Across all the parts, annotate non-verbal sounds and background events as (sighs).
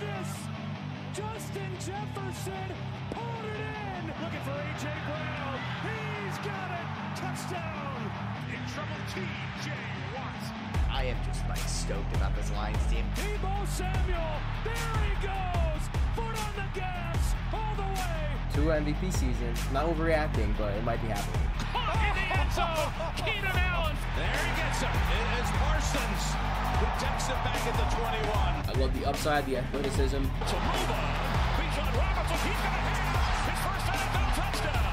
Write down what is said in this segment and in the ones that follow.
this. Justin Jefferson pulled it in. Looking for A.J. Brown. He's got it. Touchdown. In trouble, T.J. Watt. I am just like stoked about this Lions team. Deebo Samuel. There he goes. Foot on the gas. All the way. Two MVP seasons. Not overreacting, but it might be happening. In the end zone. Keenan Allen. There he gets him. It is Parsons who takes it back at the 21. I love the upside, the athleticism. to Luba. Bijan Robinson, he's got a hand. His first NFL touchdown.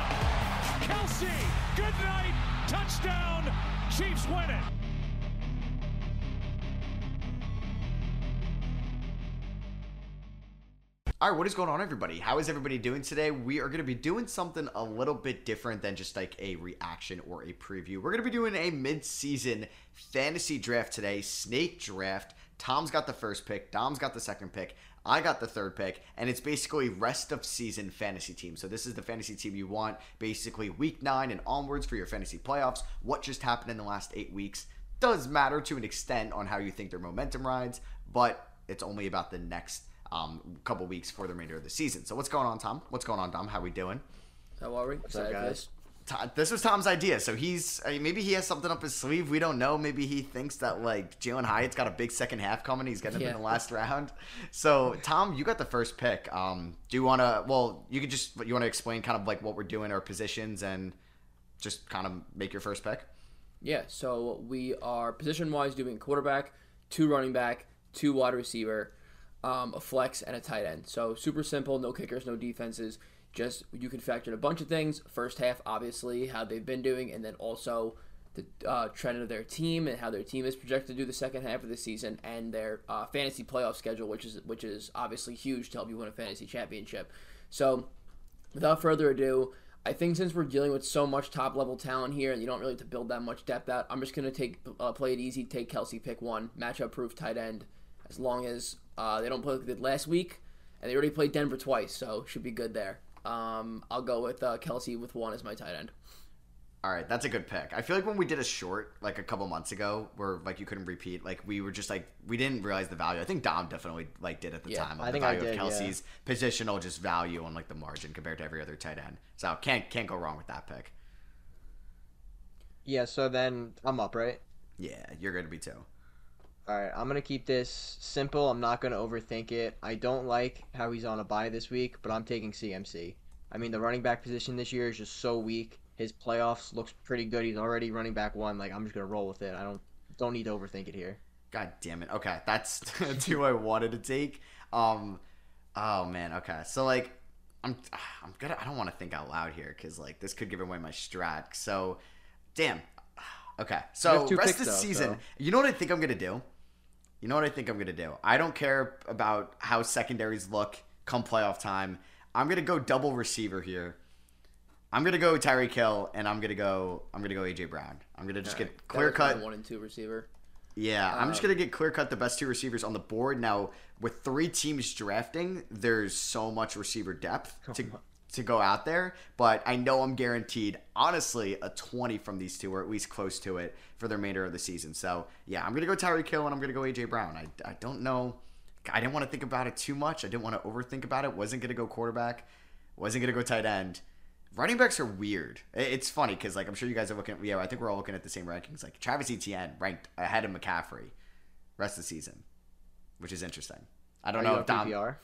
Kelce, good night. Touchdown. Chiefs win it. All right, what is going on, everybody? How is everybody doing today? We are going to be doing something a little bit different than just like a reaction or a preview. We're going to be doing a mid-season fantasy draft today, snake draft. Tom's got the first pick, Dom's got the second pick, I got the third pick, and it's basically rest of season fantasy team. So this is the fantasy team you want, basically week nine and onwards for your fantasy playoffs. What just happened in the last eight weeks does matter to an extent on how you think their momentum rides, but it's only about the next um, couple weeks for the remainder of the season. So what's going on, Tom? What's going on, Dom? How we doing? How are we? up, guys? T- this was Tom's idea, so he's I mean, maybe he has something up his sleeve. We don't know. Maybe he thinks that like Jalin Hyatt's got a big second half coming. He's getting him Yeah. in the last round. So Tom, you got the first pick. Um, do you want to? Well, you could just you want to explain kind of like what we're doing, our positions, and just kind of make your first pick. Yeah, so we are position wise doing quarterback, two running back, two wide receiver, um, a flex, and a tight end. So super simple, no kickers, no defenses. Just you can factor in a bunch of things. First half, obviously, how they've been doing, and then also the uh, trend of their team and how their team is projected to do the second half of the season, and their uh, fantasy playoff schedule, which is which is obviously huge to help you win a fantasy championship. So without further ado, I think since we're dealing with so much top level talent here, and you don't really have to build that much depth out, I'm just gonna take uh, play it easy, take Kelce, pick one matchup proof tight end, as long as uh, they don't play like they did last week, and they already played Denver twice, so should be good there. Um, I'll go with uh, Kelce with one as my tight end. All right, that's a good pick. I feel like when we did a short like a couple months ago, where like you couldn't repeat, like we were just like we didn't realize the value. I think Dom definitely like did at the Yeah, time. Of I the think I value did, of yeah. Kelce's positional just value on like the margin compared to every other tight end. So can't can't go wrong with that pick. Yeah, so then I'm up, right? Yeah, you're gonna be too. All right, I'm gonna keep this simple. I'm not gonna overthink it. I don't like how he's on a bye this week, but I'm taking CMC. I mean, the running back position this year is just so weak. His playoffs looks pretty good. He's already running back one. Like I'm just gonna roll with it. I don't don't need to overthink it here. God damn it. Okay, that's (laughs) who I wanted to take. Um, oh man. Okay, so like, I'm I'm gonna I don't want to think out loud here because like this could give away my strat. So, damn. (sighs) Okay, so rest picks, of the though, season. so- You know what I think I'm gonna do? You know what I think I'm gonna do? I don't care about how secondaries look come playoff time. I'm gonna go double receiver here. I'm gonna go Tyreek Hill, and I'm gonna go. I'm gonna go AJ Brown. I'm gonna just Alright, get that clear cut. one and two receiver. Yeah, I'm just Um, gonna get clear cut the best two receivers on the board. Now, with three teams drafting, there's so much receiver depth to to go out there. But I know I'm guaranteed, honestly, a 20 from these two, or at least close to it, for the remainder of the season. So yeah, I'm gonna go Tyreek Hill and I'm gonna go AJ Brown. I I don't know. I didn't want to think about it too much. I didn't want to overthink about it. Wasn't gonna go quarterback. Wasn't gonna go tight end. Running backs are weird. It's funny because like I'm sure you guys are looking at yeah, I think we're all looking at the same rankings. Like Travis Etienne ranked ahead of McCaffrey rest of the season, which is interesting. I don't Are know if Dom PPR?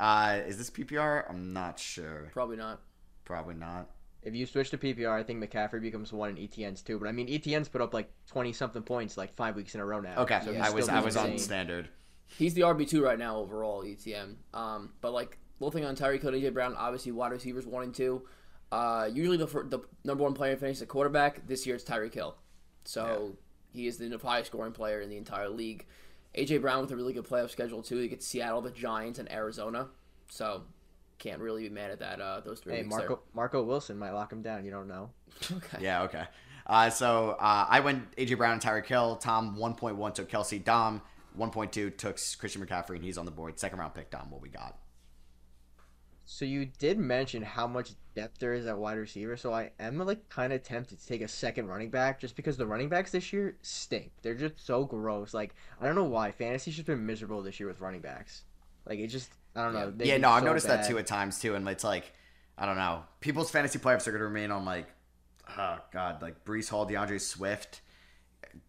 Uh is this PPR? I'm not sure. Probably not. Probably not. If you switch to PPR, I think McCaffrey becomes one and Etienne's two. But I mean, Etienne's put up like twenty something points like five weeks in a row now. Okay, So he's I was I was on standard. He's the RB two right now overall Etienne. Um, but like little thing on Tyreek Hill, and AJ Brown, obviously wide receivers one and two. Uh, usually the the number one player finishes at quarterback. This year it's Tyreek Hill, so he is the highest scoring player in the entire league. AJ Brown with a really good playoff schedule too. He gets Seattle, the Giants, and Arizona. So can't really be mad at that. Uh, those three Hey, weeks Marco Marco Wilson might lock him down. You don't know. (laughs) okay. Yeah, okay. Uh, so uh, I went AJ Brown and Tyreek Hill. Tom 1.1 took Kelce. Dom 1.2 took Christian McCaffrey, and he's on the board. Second round pick. Dom, what we got? So you did mention how much depth there is at wide receiver. So I am like kind of tempted to take a second running back just because the running backs this year stink. They're just so gross. Like I don't know why fantasy's just been miserable this year with running backs. Like it just I don't know. Yeah. yeah, no, I've so noticed that too at times too, and it's like I don't know. People's fantasy playoffs are going to remain on like, oh god, like Breece Hall, D'Andre Swift,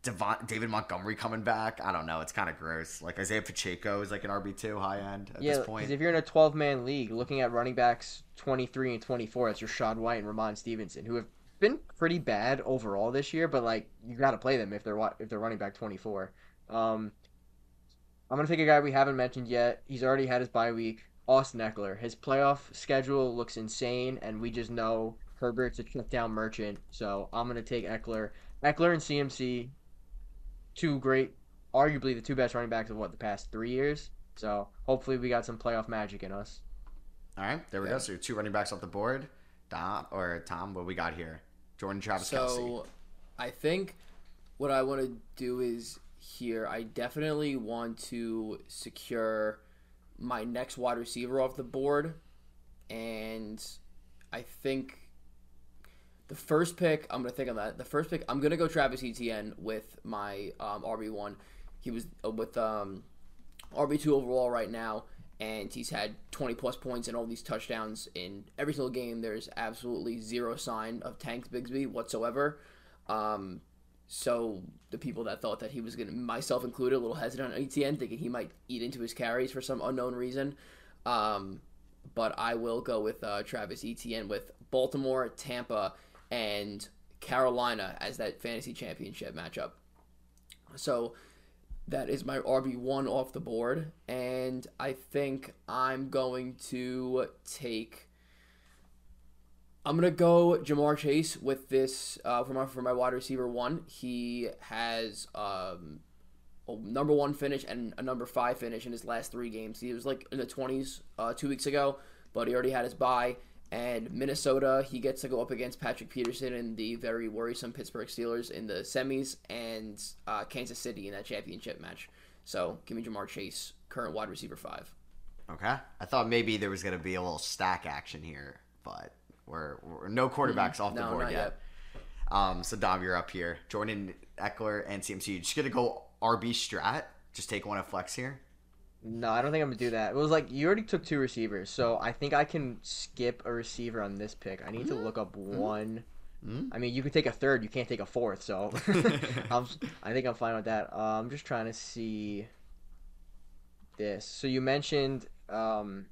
Devon, David Montgomery coming back. I don't know. It's kind of gross. Like Isaiah Pacheco is like an RB two high end at Yeah, this because point. if you're in a 12 man league, looking at running backs 23 and 24, it's Rachaad White and Ramon Stevenson, who have been pretty bad overall this year, but like you got to play them if they're if they're running back 24. Um, I'm gonna take a guy we haven't mentioned yet. He's already had his bye week. Austin Ekeler. His playoff schedule looks insane, and we just know Herbert's a check down merchant. So I'm gonna take Ekeler. Ekeler and CMC, two great, arguably the two best running backs of what the past three years. So hopefully we got some playoff magic in us. All right, there we Yeah. go. So your two running backs off the board. Dom or Tom, what we got here? Jordan Travis So Kelce. I think what I want to do is here. I definitely want to secure my next wide receiver off the board, and I think the first pick I'm gonna think on that. The first pick I'm gonna go Travis Etienne with my um, RB one. He was uh, with um, RB two overall right now, and he's had 20 plus points and all these touchdowns in every single game. There's absolutely zero sign of Tank Bigsby whatsoever. Um, so the people that thought that he was gonna, myself included, a little hesitant on Etienne, thinking he might eat into his carries for some unknown reason. Um, but I will go with uh, Travis Etienne with Baltimore, Tampa, and Carolina as that fantasy championship matchup. So that is my RB1 off the board. And I think I'm going to take. I'm gonna go Ja'Marr Chase with this uh, for my for my wide receiver one. He has um, a number one finish and a number five finish in his last three games. He was like in the 20s uh, two weeks ago, but he already had his bye. And Minnesota, he gets to go up against Patrick Peterson and the very worrisome Pittsburgh Steelers in the semis, and uh, Kansas City in that championship match. So give me Ja'Marr Chase, current wide receiver five. Okay, I thought maybe there was going to be a little stack action here, but we're, we're no quarterbacks off the No, board not yet. Um, so Dom, you're up here. Jordan Ekeler and CMC. You just gonna go RB strat? Just take one at flex here. No, I don't think I'm gonna do that. It was like you already took two receivers, so I think I can skip a receiver on this pick. I need to look up one. I mean, you could take a third, you can't take a fourth, so (laughs) (laughs) I'm, I think I'm fine with that. Uh, I'm just trying to see this. So you mentioned, um,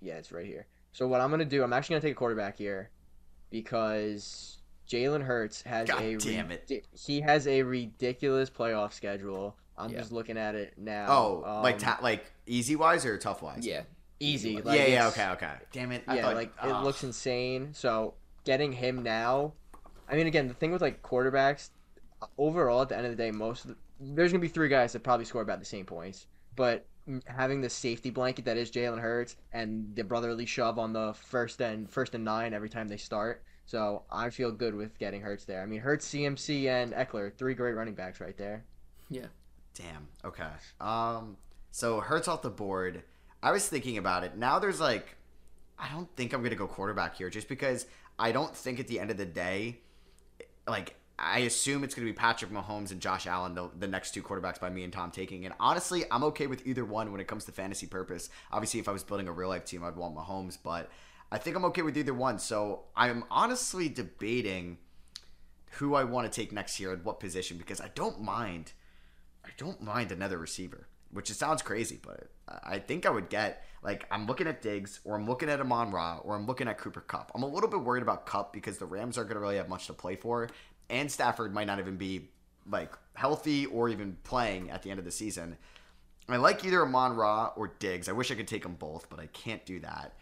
yeah, it's right here. So what I'm gonna do, I'm actually gonna take a quarterback here because Jalen Hurts has God a damn it. he has a ridiculous playoff schedule. I'm Yeah. just looking at it now. Oh, like Um, ta- like easy wise or tough wise? Yeah, easy. yeah, Like, yeah. it's- Okay, okay. Damn it. I yeah, thought, like ugh. it looks insane. So getting him now, I mean, again, the thing with like quarterbacks, overall at the end of the day, most of the, there's gonna be three guys that probably score about the same points, but having the safety blanket that is Jalen Hurts and the brotherly shove on the first and first and nine every time they start. So I feel good with getting Hurts there. I mean, Hurts, CMC, and Ekeler, three great running backs right there. Damn. Okay. Um. So Hurts off the board. I was thinking about it. Now there's like, I don't think I'm gonna go quarterback here, just because I don't think at the end of the day, like I assume it's gonna be Patrick Mahomes and Josh Allen, the, the next two quarterbacks by me and Tom taking. And honestly, I'm okay with either one when it comes to fantasy purpose. Obviously, if I was building a real life team, I'd want Mahomes, but I think I'm okay with either one. So I'm honestly debating who I want to take next year at what position because I don't mind. I don't mind another receiver, which it sounds crazy, but I think I would get like I'm looking at Diggs or I'm looking at Amon Ra or I'm looking at Cooper Kupp. I'm a little bit worried about Kupp because the Rams aren't going to really have much to play for, and Stafford might not even be like healthy or even playing at the end of the season. I like either Amon Ra or Diggs. I wish I could take them both, but I can't do that.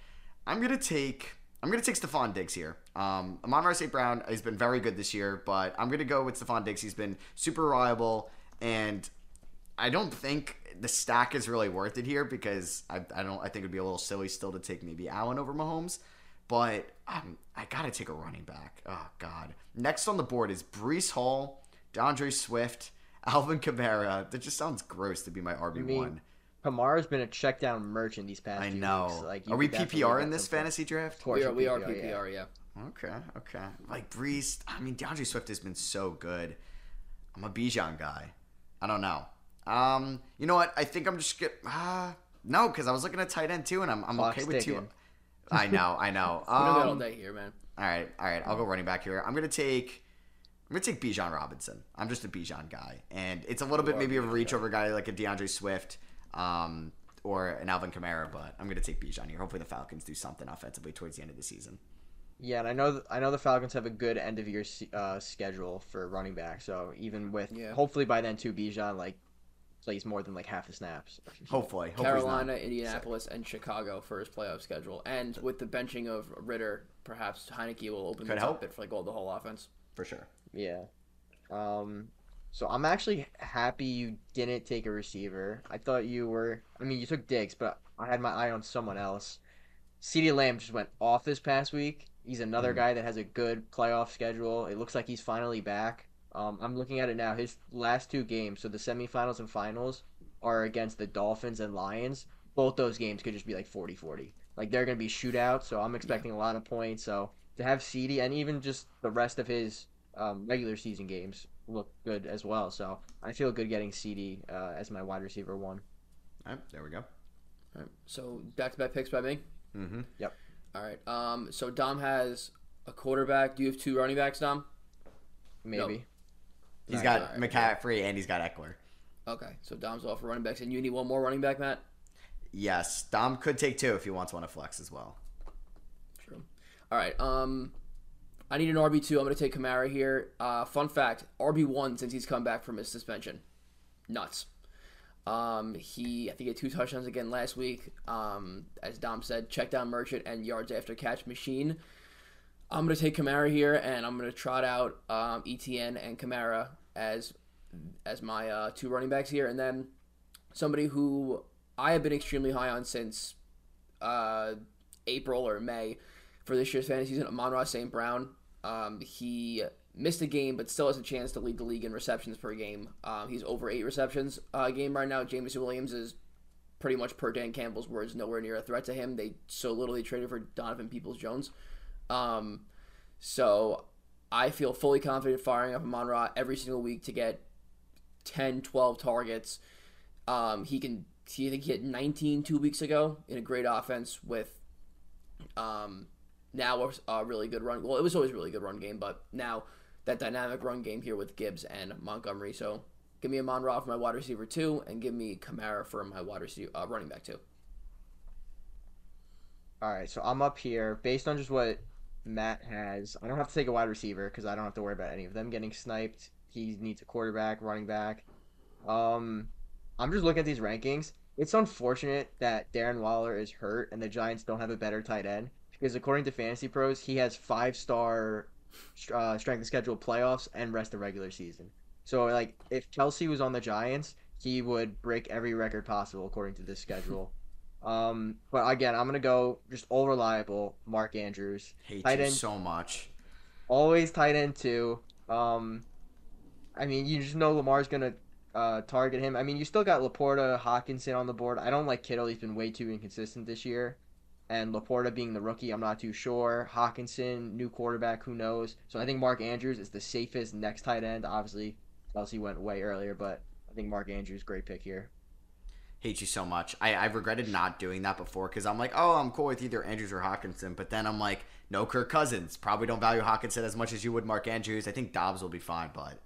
I'm gonna take I'm gonna take Stefon Diggs here. Um, Amon Ra St. Brown has been very good this year, but I'm gonna go with Stefon Diggs. He's been super reliable, and I don't think the stack is really worth it here because I, I don't I think it'd be a little silly still to take maybe Allen over Mahomes, but um, I gotta take a running back. Oh God! Next on the board is Breece Hall, D'Andre Swift, (laughs) Alvin Kamara. That just sounds gross to be my RB one. Kamara's been a check down merchant these past. I few know. Weeks. Like, you are we PPR in this some- fantasy draft? Of course we are. you're We are PPR, yeah. Yeah. Okay, okay. Like Breece. I mean D'Andre Swift has been so good. I'm a Bijan guy. I don't know. Um, you know what? I think I'm just get. Ah, No, because I was looking at tight end too, and I'm, I'm Clock's okay with two. I know, I know. (laughs) We're all Um, day here, man. all right, all right. I'll go running back here. I'm gonna take. I'm gonna take Bijan Robinson. I'm just a Bijan guy, and it's a little bit maybe of a reach guy. over guy like a D'Andre Swift, um, or an Alvin Kamara. But I'm gonna take Bijan here. Hopefully the Falcons do something offensively towards the end of the season. Yeah, and I know th- I know the Falcons have a good end of year uh, schedule for running back. So even with Yeah. hopefully by then too, Bijan like plays more than like half the snaps. Hopefully, hopefully he's Carolina, sick. Indianapolis, and Chicago for his playoff schedule. And with the benching of Ridder, perhaps Heinicke will open Could this help. up a bit for like all the whole offense. for sure. Yeah. Um. So I'm actually happy you didn't take a receiver. I thought you were. I mean, you took Diggs, but I had my eye on someone else. CeeDee Lamb just went off this past week. He's another Mhm. guy that has a good playoff schedule. It looks like he's finally back. Um, I'm looking at it now. His last two games, so the semifinals and finals, are against the Dolphins and Lions. Both those games could just be like 40-40. Like they're gonna be shootouts, so I'm expecting a lot of points. So to have CeeDee and even just the rest of his um, regular season games look good as well. So I feel good getting CeeDee uh, as my wide receiver one. All right, there we go. All right. So back to back picks by me. Mm-hmm. All right. Um. So Dom has a quarterback. Do you have two running backs, Dom? Maybe. He's Right, got all right, McCaffrey and he's got Ekeler. Okay. So Dom's off for running backs, and you need one more running back, Matt. Yes, Dom could take two if he wants one to flex as well. True. All right. Um, I need an RB two. I'm going to take Kamara here. Uh, fun fact: RB one since he's come back from his suspension. Nuts. Um, he I think he had two touchdowns again last week. Um, as Dom said, check down merchant and yards after catch machine. I'm going to take Kamara here, and I'm going to trot out um, Etienne and Kamara as as my uh, two running backs here, and then somebody who I have been extremely high on since uh, April or May for this year's fantasy season. Amon Ross St. Brown. Um, he missed a game, but still has a chance to lead the league in receptions per game. Um, he's over eight receptions uh, a game right now. James Williams is pretty much per Dan Campbell's words, nowhere near a threat to him. They so literally traded for Donovan Peoples Jones. Um, so I feel fully confident firing up Amon Ra every single week to get 10, 12 targets. Um, he can. He, I think he hit 19 two weeks ago in a great offense with um, now a really good run. Well, it was always a really good run game, but now that dynamic run game here with Gibbs and Montgomery. So give me a Ra for my wide receiver two, and give me Kamara for my wide receiver uh, running back two. All right, so I'm up here based on just what Matt has. I don't have to take a wide receiver because I don't have to worry about any of them getting sniped. He needs a quarterback, running back. Um, I'm just looking at these rankings. It's unfortunate that Darren Waller is hurt and the Giants don't have a better tight end because according to Fantasy Pros, he has five star uh, strength of schedule playoffs and rest the regular season. So like if Kelce was on the Giants, he would break every record possible according to this (laughs) schedule. Um, but again, I'm gonna go just all reliable. Mark Andrews, Hate Tight you end. so much. always tight end too. Um, I mean, you just know Lamar's gonna uh, target him. I mean, you still got Laporta, Hockenson on the board. I don't like Kittle; he's been way too inconsistent this year. And Laporta being the rookie, I'm not too sure. Hockenson, new quarterback, who knows? So I think Mark Andrews is the safest next tight end. Obviously, Kelce went way earlier, but I think Mark Andrews great pick here. Hate you so much. I, I regretted not doing that before because I'm like, oh, I'm cool with either Andrews or Hockenson. But then I'm like, no Kirk Cousins. Probably don't value Hockenson as much as you would Mark Andrews. I think Dobbs will be fine, but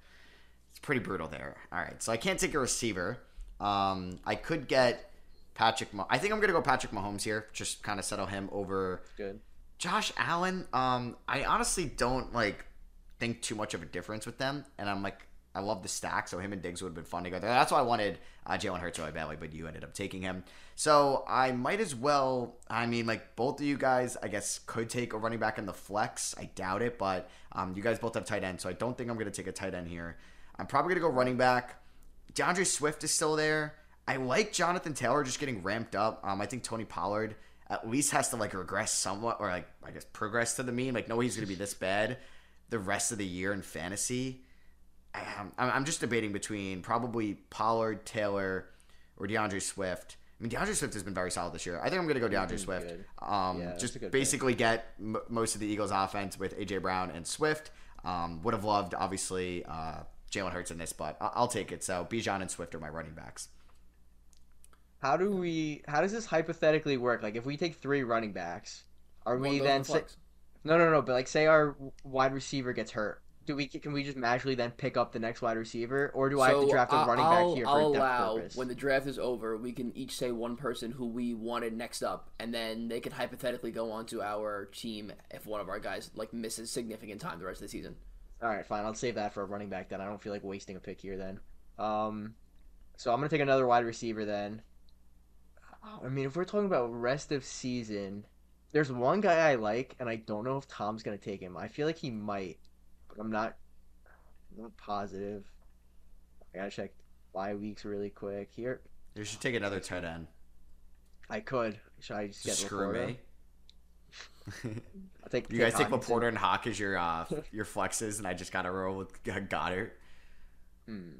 it's pretty brutal there. All right, so I can't take a receiver. Um, I could get Patrick. Mah- I think I'm gonna go Patrick Mahomes here. Just kind of settle him over Good. Josh Allen. Um, I honestly don't like think too much of a difference with them, and I'm like, I love the stack, so him and Diggs would have been fun together. That's why I wanted uh, Jalen Hurts really badly, but you ended up taking him. So I might as well. I mean, like both of you guys, I guess could take a running back in the flex. I doubt it, but um, you guys both have tight end, so I don't think I'm to take a tight end here. I'm probably to go running back. D'Andre Swift is still there. I like Jonathan Taylor just getting ramped up. Um, I think Tony Pollard at least has to like regress somewhat, or like I guess progress to the mean. Like, no, he's going to be this bad the rest of the year in fantasy. I'm, I'm just debating between probably Pollard, Taylor, or D'Andre Swift. I mean, D'Andre Swift has been very solid this year. I think I'm going to go D'Andre Swift. Um, Yeah, just good pick. basically get m- most of the Eagles' offense with AJ Brown and Swift. Um, would have loved obviously uh, Jalen Hurts in this, but I- I'll take it. So Bijan and Swift are my running backs. How do we? How does this hypothetically work? Like, if we take three running backs, are One we then say, no, no, no? But like, say our wide receiver gets hurt, do we can we just magically then pick up the next wide receiver, or do I have to draft a I'll- running I'll, back here I'll for allow purpose? when the draft is over, we can each say one person who we wanted next up, and then they could hypothetically go onto our team if one of our guys like misses significant time the rest of the season. All right, fine. I'll save that for a running back then. I don't feel like wasting a pick here then. Um, so I'm gonna take another wide receiver then. I mean, if we're talking about rest of season, there's one guy I like, and I don't know if Tom's gonna take him. I feel like he might, but I'm not, I'm not positive. I gotta check bye weeks really quick here. You should take another tight end. I could. Should I just get Screw Laporta? me. (laughs) I'll take. you guys take. Laporta and Hawk as your uh, your flexes, and I just gotta roll with Goedert. Hmm.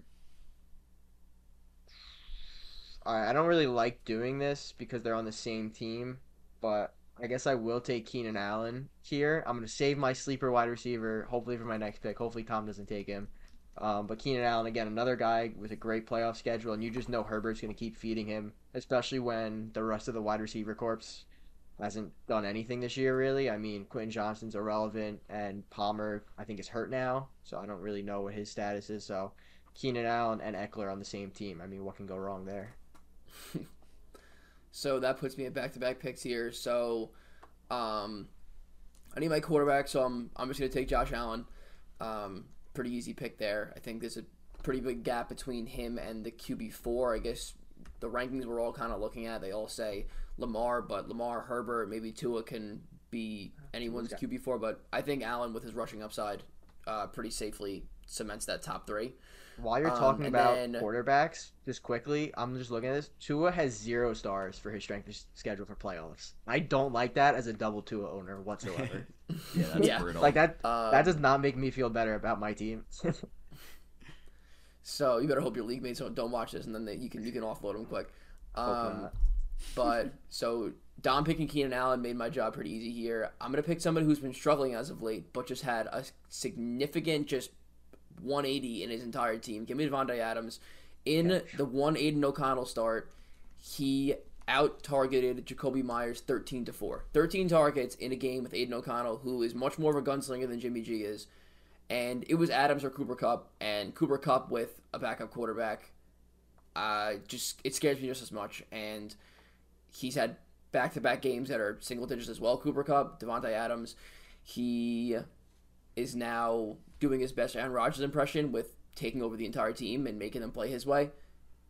I don't really like doing this because they're on the same team, but I guess I will take Keenan Allen here. I'm gonna save my sleeper wide receiver, hopefully for my next pick. Hopefully Tom doesn't take him. Um, but Keenan Allen again, another guy with a great playoff schedule, and you just know Herbert's gonna keep feeding him, especially when the rest of the wide receiver corps hasn't done anything this year really. I mean, Quentin Johnson's irrelevant, and Palmer I think is hurt now, so I don't really know what his status is. So Keenan Allen and Ekeler on the same team. I mean, what can go wrong there? (laughs) So that puts me at back-to-back picks here. So, um, I need my quarterback, so I'm I'm just gonna take Josh Allen. Um, pretty easy pick there. I think there's a pretty big gap between him and the QB four. I guess the rankings we're all kind of looking at. They all say Lamar, but Lamar, Herbert, maybe Tua can be anyone's QB four. But I think Allen with his rushing upside, uh, pretty safely cements that top three. While you're Um, talking and about then- quarterbacks, just quickly, I'm just looking at this. Tua has zero stars for his strength of schedule for playoffs. I don't like that as a double Tua owner whatsoever. (laughs) Yeah, that's Yeah. brutal. like that. Uh, that does not make me feel better about my team. (laughs) So you better hope your league mates don't, don't watch this, and then they, you can you can offload them quick. Um, not. but so Dom picking Keenan Allen made my job pretty easy here. I'm gonna pick somebody who's been struggling as of late, but just had a significant just 180 in his entire team. Give me Davante Adams. In the one Aidan O'Connell start, he out targeted Jakobi Meyers 13 to 4. 13 targets in a game with Aidan O'Connell, who is much more of a gunslinger than Jimmy G is. And it was Adams or Cooper Kupp, and Cooper Kupp with a backup quarterback. Uh, just it scares me just as much. And he's had back-to-back games that are single digits as well. Cooper Kupp, Davante Adams, he is now doing his best Aaron Rodgers impression with taking over the entire team and making them play his way.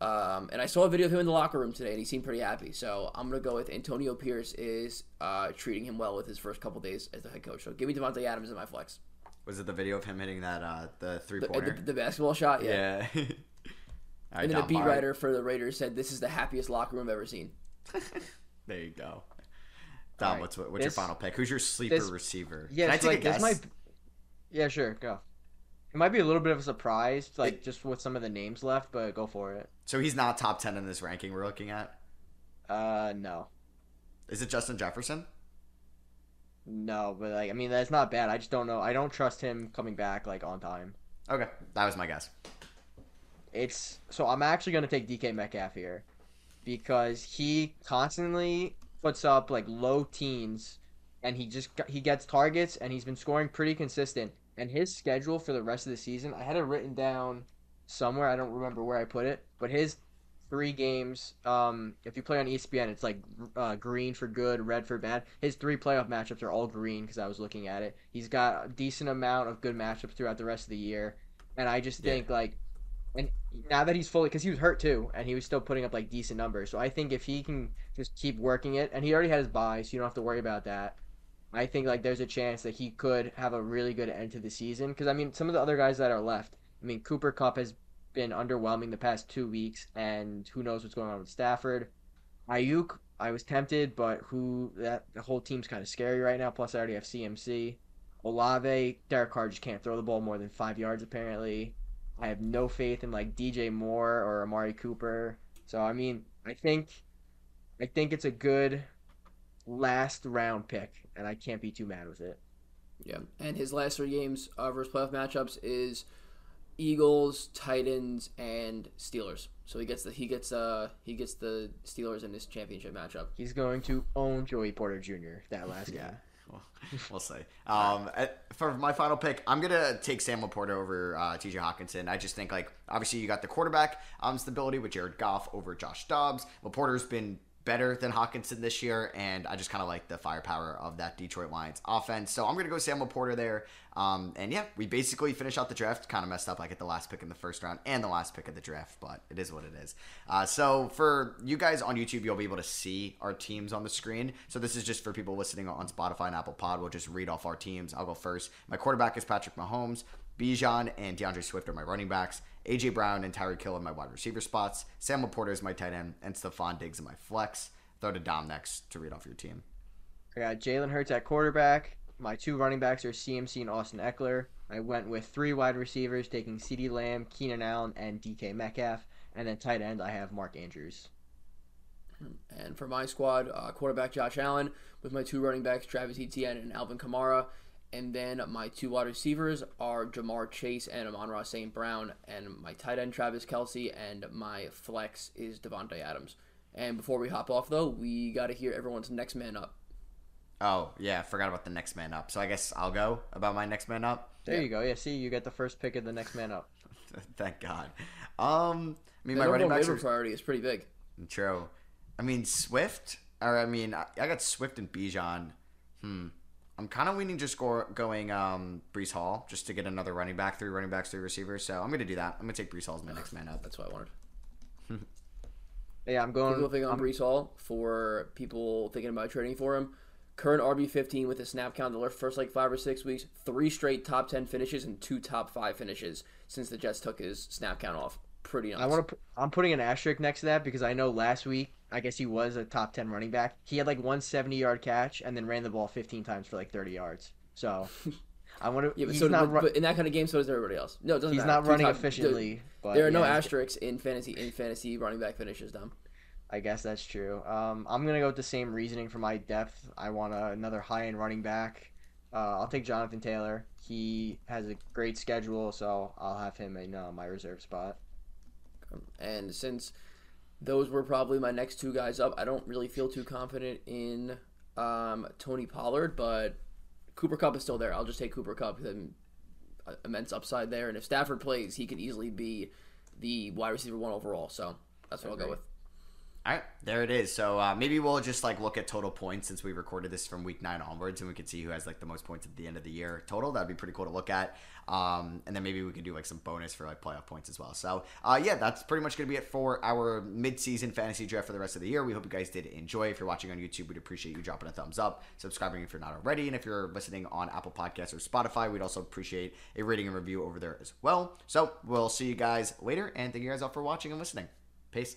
Um, and I saw a video of him in the locker room today, and he seemed pretty happy. So I'm gonna go with Antonio Pierce is uh, treating him well with his first couple days as the head coach. So give me Davante Adams in my flex. Was it the video of him hitting that uh, the three The, pointer? the, the basketball shot, yeah. yeah. (laughs) All right, And then the beat Bar- writer for the Raiders said this is the happiest locker room I've ever seen. (laughs) There you go. Dom, Alright, what's what's your final pick? Who's your sleeper this- receiver? yeah, Can I so, take like a this guess? might. Yeah, sure, go. It might be a little bit of a surprise, like just with some of the names left, but go for it. So he's not top ten in this ranking we're looking at. Uh, no, Is it Justin Jefferson? no, but like I mean that's not bad. I just don't know. I don't trust him coming back like on time. Okay, that was my guess. It's so I'm actually gonna take DK Metcalf here because he constantly puts up like low teens, and he just he gets targets and he's been scoring pretty consistent. And his schedule for the rest of the season, I had it written down somewhere. I don't remember where I put it, but his three games. Um, if you play on ESPN, it's like uh, green for good, red for bad. His three playoff matchups are all green because I was looking at it. He's got a decent amount of good matchups throughout the rest of the year, and I just Yeah. think like, and now that he's fully, because he was hurt too, and he was still putting up like decent numbers. So I think if he can just keep working it, and he already had his bye, so you don't have to worry about that. I think like there's a chance that he could have a really good end to the season. Because I mean, some of the other guys that are left. I mean, Cooper Kupp has been underwhelming the past two weeks, and who knows what's going on with Stafford. Aiyuk, I was tempted, but who that the whole team's kind of scary right now. Plus, I already have CMC. Olave, Derek Carr just can't throw the ball more than five yards apparently. I have no faith in like DJ Moore or Amari Cooper. So I mean, I think, I think it's a good last round pick, and I can't be too mad with it. Yeah, and his last three games of his playoff matchups is Eagles, Titans, and Steelers. So he gets the he gets uh he gets the Steelers in this championship matchup. He's going to own Joey Porter Jr. that last Yeah. game. (laughs) Well, we'll see. Um, for my final pick, I'm gonna take Sam Laporta over uh, T.J. Hockenson. I just think like obviously you got the quarterback um, stability with Jared Goff over Josh Dobbs. Laporta's been better than Hockenson this year, and I just kind of like the firepower of that Detroit Lions offense. So I'm gonna go Sam Porter there. Um, and yeah, we basically finish out the draft. Kind of messed up. I get the last pick in the first round and the last pick of the draft, but it is what it is. Uh, so for you guys on YouTube, you'll be able to see our teams on the screen. So this is just for people listening on Spotify and Apple Pod. We'll just read off our teams. I'll go first. My quarterback is Patrick Mahomes. Bijan and D'Andre Swift are my running backs. AJ Brown and Tyreek Hill are my wide receiver spots. Sam Laporta is my tight end, and Stefon Diggs is my flex. Throw to Dom next to read off your team. I got Jalen Hurts at quarterback. My two running backs are CMC and Austin Ekeler. I went with three wide receivers, taking CeeDee Lamb, Keenan Allen, and DK Metcalf. And then tight end, I have Mark Andrews. And for my squad, uh, quarterback Josh Allen with my two running backs Travis Etienne and Alvin Kamara. And then my two wide receivers are Ja'Marr Chase and Amon Ross St. Brown. And my tight end Travis Kelce. And my flex is Davante Adams. And before we hop off, though, we got to hear everyone's next man up. Oh yeah, I forgot about the next man up. So I guess I'll go about my next man up. There you go. Yeah, see, you get the first pick of the next man up. (laughs) Thank God. Um, I mean The my running number one backs waiver are priority is pretty big. True. I mean Swift, or I mean I, I got Swift and Bijan. Hmm. I'm kind of leaning just go, going um Breece Hall just to get another running back, three running backs, three receivers. So I'm gonna do that. I'm gonna take Breece Hall as (sighs) my next man up. That's what I wanted. (laughs) Yeah, I'm going. People thinking on I'm- Breece Hall for people thinking about trading for him. Current RB fifteen with a snap count the first like five or six weeks, three straight top ten finishes and two top five finishes since the Jets took his snap count off. Pretty nice. I want to. I'm putting an asterisk next to that because I know last week, I guess he was a top ten running back. He had like one 70 yard catch and then ran the ball 15 times for like 30 yards. So, I want (laughs) to. Yeah, but, he's so, not. but, but in that kind of game, so does everybody else. No, it doesn't he's matter. not running top- efficiently. But There are no asterisks in fantasy in fantasy running back finishes. Them. I guess that's true. Um, I'm gonna go with the same reasoning for my depth. I want a, another high end running back. Uh, I'll take Jonathan Taylor. He has a great schedule, so I'll have him in uh, my reserve spot. And since those were probably my next two guys up, I don't really feel too confident in um, Tony Pollard, but Cooper Kupp is still there. I'll just take Cooper Kupp. Then immense upside there, and if Stafford plays, he could easily be the wide receiver one overall. So that's what I'll go with. All right, there it is. So uh, maybe we'll just like look at total points since we recorded this from week nine onwards, and we can see who has like the most points at the end of the year total. That'd be pretty cool to look at. Um, and then maybe we could do like some bonus for like playoff points as well. So uh, yeah, that's pretty much gonna be it for our mid-season fantasy draft for the rest of the year. We hope you guys did enjoy. If you're watching on YouTube, we'd appreciate you dropping a thumbs up, subscribing if you're not already, and if you're listening on Apple Podcasts or Spotify, we'd also appreciate a rating and review over there as well. So we'll see you guys later, and thank you guys all for watching and listening. Peace.